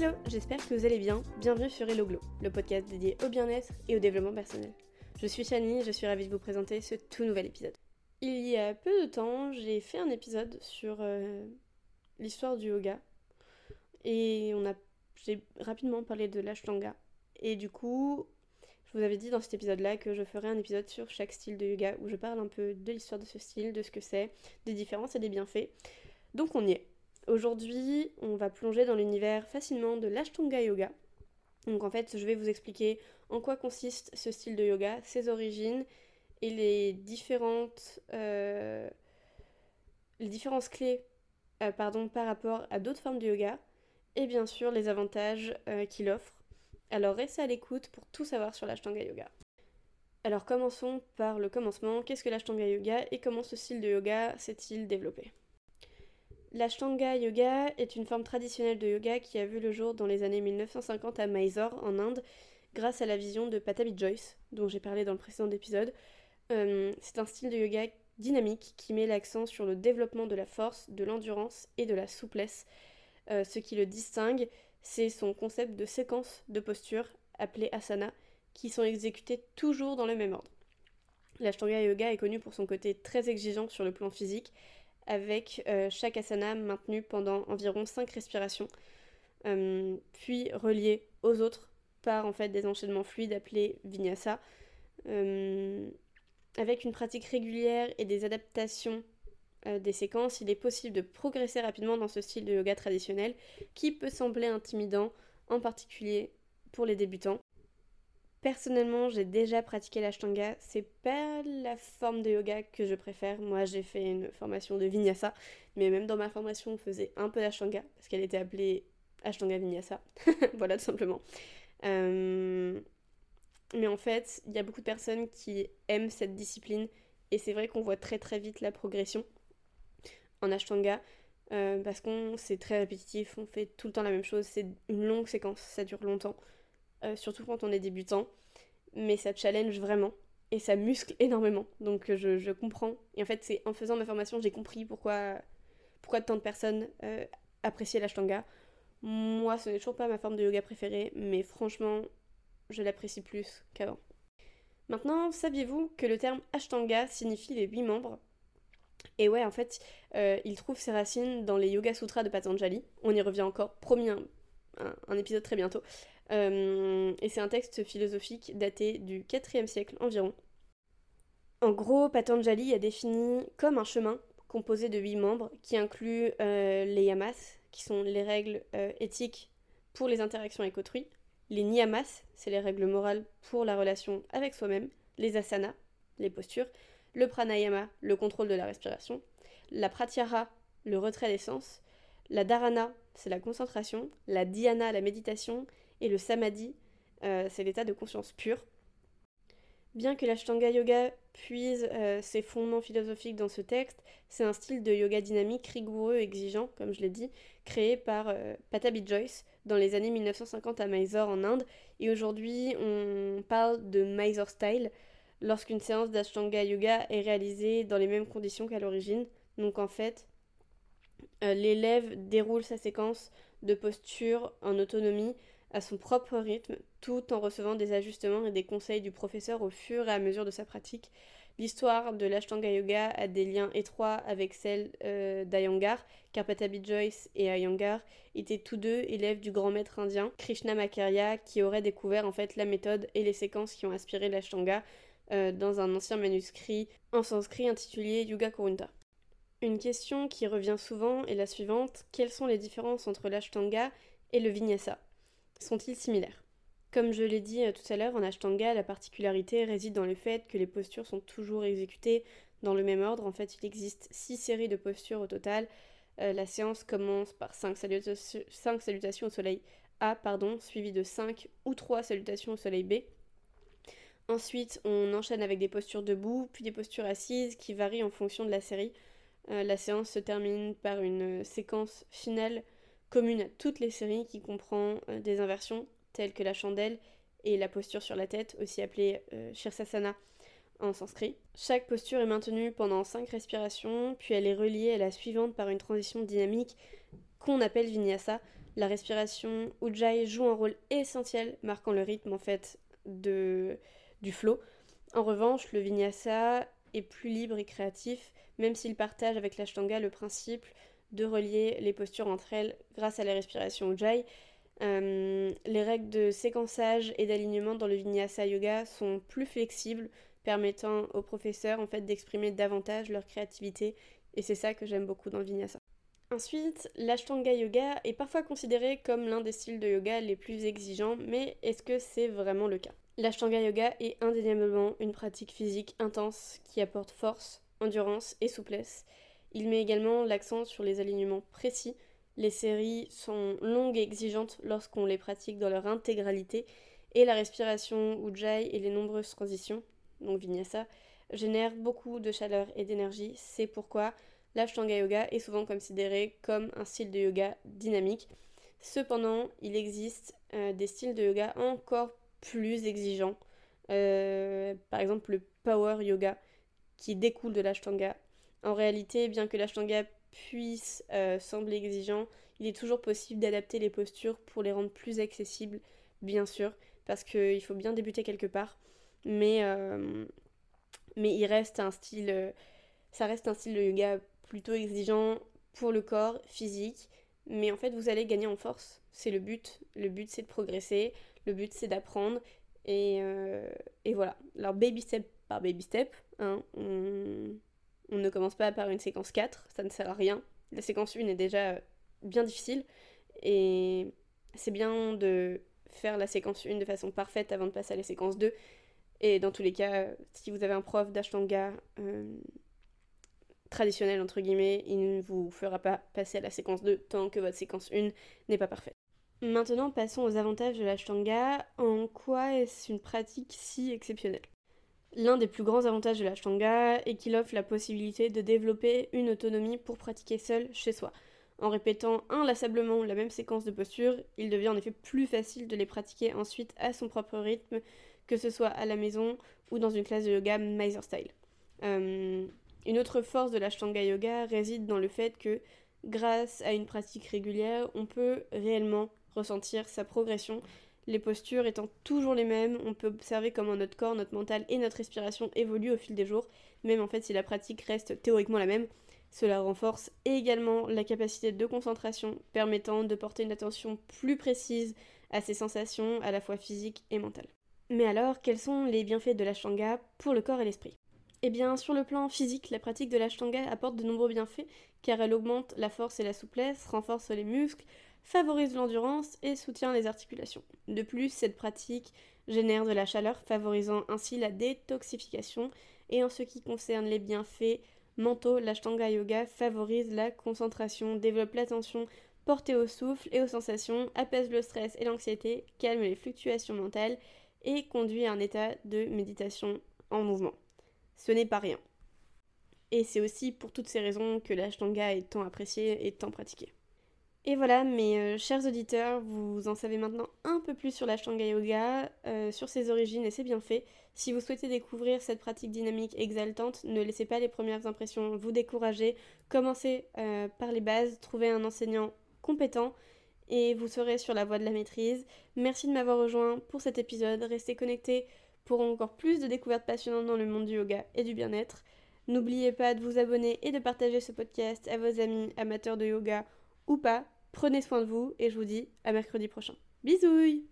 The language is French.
Hello, j'espère que vous allez bien. Bienvenue sur Hello Glow, le podcast dédié au bien-être et au développement personnel. Je suis Shani et je suis ravie de vous présenter ce tout nouvel épisode. Il y a peu de temps, j'ai fait un épisode sur euh, l'histoire du yoga et on a j'ai rapidement parlé de l'ashtanga et du coup, je vous avais dit dans cet épisode-là que je ferais un épisode sur chaque style de yoga où je parle un peu de l'histoire de ce style, de ce que c'est, des différences et des bienfaits. Donc on y est. Aujourd'hui, on va plonger dans l'univers facilement de l'Ashtanga Yoga. Donc en fait, je vais vous expliquer en quoi consiste ce style de yoga, ses origines et les différentes euh, les différences clés euh, par rapport à d'autres formes de yoga et bien sûr les avantages euh, qu'il offre. Alors restez à l'écoute pour tout savoir sur l'Ashtanga Yoga. Alors commençons par le commencement. Qu'est-ce que l'Ashtanga Yoga et comment ce style de yoga s'est-il développé? L'Ashtanga Yoga est une forme traditionnelle de yoga qui a vu le jour dans les années 1950 à Mysore, en Inde, grâce à la vision de Patabi Joyce, dont j'ai parlé dans le précédent épisode. Euh, c'est un style de yoga dynamique qui met l'accent sur le développement de la force, de l'endurance et de la souplesse. Euh, ce qui le distingue, c'est son concept de séquence de postures, appelée asana, qui sont exécutées toujours dans le même ordre. L'Ashtanga Yoga est connu pour son côté très exigeant sur le plan physique, avec euh, chaque asana maintenu pendant environ 5 respirations, euh, puis relié aux autres par en fait des enchaînements fluides appelés vinyasa. Euh, avec une pratique régulière et des adaptations des séquences, il est possible de progresser rapidement dans ce style de yoga traditionnel qui peut sembler intimidant, en particulier pour les débutants. Personnellement, j'ai déjà pratiqué l'ashtanga. C'est pas la forme de yoga que je préfère. Moi, j'ai fait une formation de vinyasa, mais même dans ma formation, on faisait un peu d'ashtanga parce qu'elle était appelée ashtanga vinyasa. voilà, tout simplement. Euh, mais en fait, il y a beaucoup de personnes qui aiment cette discipline et c'est vrai qu'on voit très très vite la progression en ashtanga. Euh, parce qu'on c'est très répétitif, on fait tout le temps la même chose, c'est une longue séquence, ça dure longtemps. Euh, surtout quand on est débutant. Mais ça challenge vraiment et ça muscle énormément. Donc euh, je, comprends. Et en fait, c'est en faisant ma formation, j'ai compris pourquoi, pourquoi tant de personnes euh, appréciaient l'ashtanga. Moi, ce n'est toujours pas ma forme de yoga préférée, mais franchement, je l'apprécie plus qu'avant. Maintenant, saviez-vous que le terme ashtanga signifie les huit membres? Et ouais, en fait, il trouve ses racines dans les Yoga Sutras de Patanjali. On y revient encore, promis, épisode très bientôt. Euh, et c'est un texte philosophique daté du 4 siècle environ. En gros, Patanjali a défini comme un chemin composé de huit membres qui inclut euh, les yamas, qui sont les règles euh, éthiques pour les interactions avec autrui, les niyamas, c'est les règles morales pour la relation avec soi-même, les asanas, les postures, le pranayama, le contrôle de la respiration, la pratyahara, le retrait des sens, la dharana, c'est la concentration, la dhyana, la méditation, et le samadhi, euh, c'est l'état de conscience pure. Bien que l'Ashtanga Yoga puise euh, ses fondements philosophiques dans ce texte, c'est un style de yoga dynamique, rigoureux, exigeant, comme je l'ai dit, créé par euh, Patabi Joyce dans les années 1950 à Mysore en Inde. Et aujourd'hui, on parle de Mysore Style lorsqu'une séance d'Ashtanga Yoga est réalisée dans les mêmes conditions qu'à l'origine. Donc en fait, l'élève déroule sa séquence de posture en autonomie à son propre rythme, tout en recevant des ajustements et des conseils du professeur au fur et à mesure de sa pratique. L'histoire de l'Ashtanga Yoga a des liens étroits avec celle euh, d'Ayangar, car Patabi Joyce et Ayangar étaient tous deux élèves du grand maître indien Krishna Makarya, qui aurait découvert en fait la méthode et les séquences qui ont inspiré l'Ashtanga euh, dans un ancien manuscrit en sanskrit intitulé Yuga Kurunta. Une question qui revient souvent est la suivante quelles sont les différences entre l'Ashtanga et le Vinyasa? Sont-ils similaires? Comme je l'ai dit euh, tout à l'heure, en Ashtanga, la particularité réside dans le fait que les postures sont toujours exécutées dans le même ordre. En fait, il existe six séries de postures au total. Euh, la séance commence par 5 salutations au soleil A, pardon, suivi de 5 ou 3 salutations au soleil B. Ensuite, on enchaîne avec des postures debout, puis des postures assises qui varient en fonction de la série. Euh, la séance se termine par une séquence finale commune à toutes les séries qui comprend euh, des inversions telles que la chandelle et la posture sur la tête, aussi appelée euh, Shirsasana en sanskrit. Chaque posture est maintenue pendant 5 respirations, puis elle est reliée à la suivante par une transition dynamique qu'on appelle vinyasa. La respiration Ujjayi joue un rôle essentiel, marquant le rythme en fait du flow. En revanche, le vinyasa est plus libre et créatif, même s'il partage avec l'ashtanga le principe de relier les postures entre elles grâce à la respiration Ujjayi. Euh, les règles de séquençage et d'alignement dans le vinyasa yoga sont plus flexibles, permettant aux professeurs en fait d'exprimer davantage leur créativité et c'est ça que j'aime beaucoup dans le vinyasa. Ensuite, l'Ashtanga Yoga est parfois considéré comme l'un des styles de yoga les plus exigeants, mais est-ce que c'est vraiment le cas? L'Ashtanga Yoga est indéniablement une pratique physique intense qui apporte force, endurance et souplesse. Il met également l'accent sur les alignements précis. Les séries sont longues et exigeantes lorsqu'on les pratique dans leur intégralité, et la respiration Ujjayi et les nombreuses transitions, donc Vinyasa, génèrent beaucoup de chaleur et d'énergie. C'est pourquoi l'Ashtanga Yoga est souvent considéré comme un style de yoga dynamique. Cependant, il existe euh, des styles de yoga encore plus exigeants. Euh, par exemple, le Power Yoga qui découle de l'Ashtanga. En réalité, bien que l'Ashtanga puisse euh, sembler exigeant, il est toujours possible d'adapter les postures pour les rendre plus accessibles, bien sûr, parce qu'il faut bien débuter quelque part. Mais, mais il reste un style, ça reste un style de yoga plutôt exigeant pour le corps physique, mais en fait vous allez gagner en force. C'est le but. Le but c'est de progresser, le but c'est d'apprendre. Et, euh, et, voilà. Alors baby step par baby step, hein, on, ne commence pas par une séquence 4, ça ne sert à rien. La séquence 1 est déjà bien difficile et c'est bien de faire la séquence 1 de façon parfaite avant de passer à la séquence 2. Et dans tous les cas, si vous avez un prof d'ashtanga euh, traditionnel, entre guillemets, il ne vous fera pas passer à la séquence 2 tant que votre séquence 1 n'est pas parfaite. Maintenant, passons aux avantages de l'ashtanga. En quoi est-ce une pratique si exceptionnelle? L'un des plus grands avantages de l'ashtanga est qu'il offre la possibilité de développer une autonomie pour pratiquer seul chez soi. En répétant inlassablement la même séquence de postures, il devient en effet plus facile de les pratiquer ensuite à son propre rythme, que ce soit à la maison ou dans une classe de yoga Miser Style. Euh, une autre force de l'Ashtanga Yoga réside dans le fait que, grâce à une pratique régulière, on peut réellement ressentir sa progression. Les postures étant toujours les mêmes, on peut observer comment notre corps, notre mental et notre respiration évoluent au fil des jours, même en fait si la pratique reste théoriquement la même. Cela renforce également la capacité de concentration, permettant de porter une attention plus précise à ses sensations à la fois physiques et mentales. Mais alors, quels sont les bienfaits de l'ashtanga pour le corps et l'esprit? Eh bien, sur le plan physique, la pratique de l'ashtanga apporte de nombreux bienfaits car elle augmente la force et la souplesse, renforce les muscles, favorise l'endurance et soutient les articulations. De plus, cette pratique génère de la chaleur, favorisant ainsi la détoxification. Et en ce qui concerne les bienfaits mentaux, l'ashtanga yoga favorise la concentration, développe l'attention portée au souffle et aux sensations, apaise le stress et l'anxiété, calme les fluctuations mentales et conduit à un état de méditation en mouvement ce n'est pas rien. Et c'est aussi pour toutes ces raisons que l'ashtanga est tant apprécié et tant pratiqué. Et voilà, mes euh, chers auditeurs, vous en savez maintenant un peu plus sur l'ashtanga yoga, euh, sur ses origines et ses bienfaits. Si vous souhaitez découvrir cette pratique dynamique exaltante, ne laissez pas les premières impressions vous décourager. Commencez euh, par les bases, trouvez un enseignant compétent et vous serez sur la voie de la maîtrise. Merci de m'avoir rejoint pour cet épisode. Restez connectés pour encore plus de découvertes passionnantes dans le monde du yoga et du bien-être. N'oubliez pas de vous abonner et de partager ce podcast à vos amis amateurs de yoga ou pas. Prenez soin de vous et je vous dis à mercredi prochain. Bisous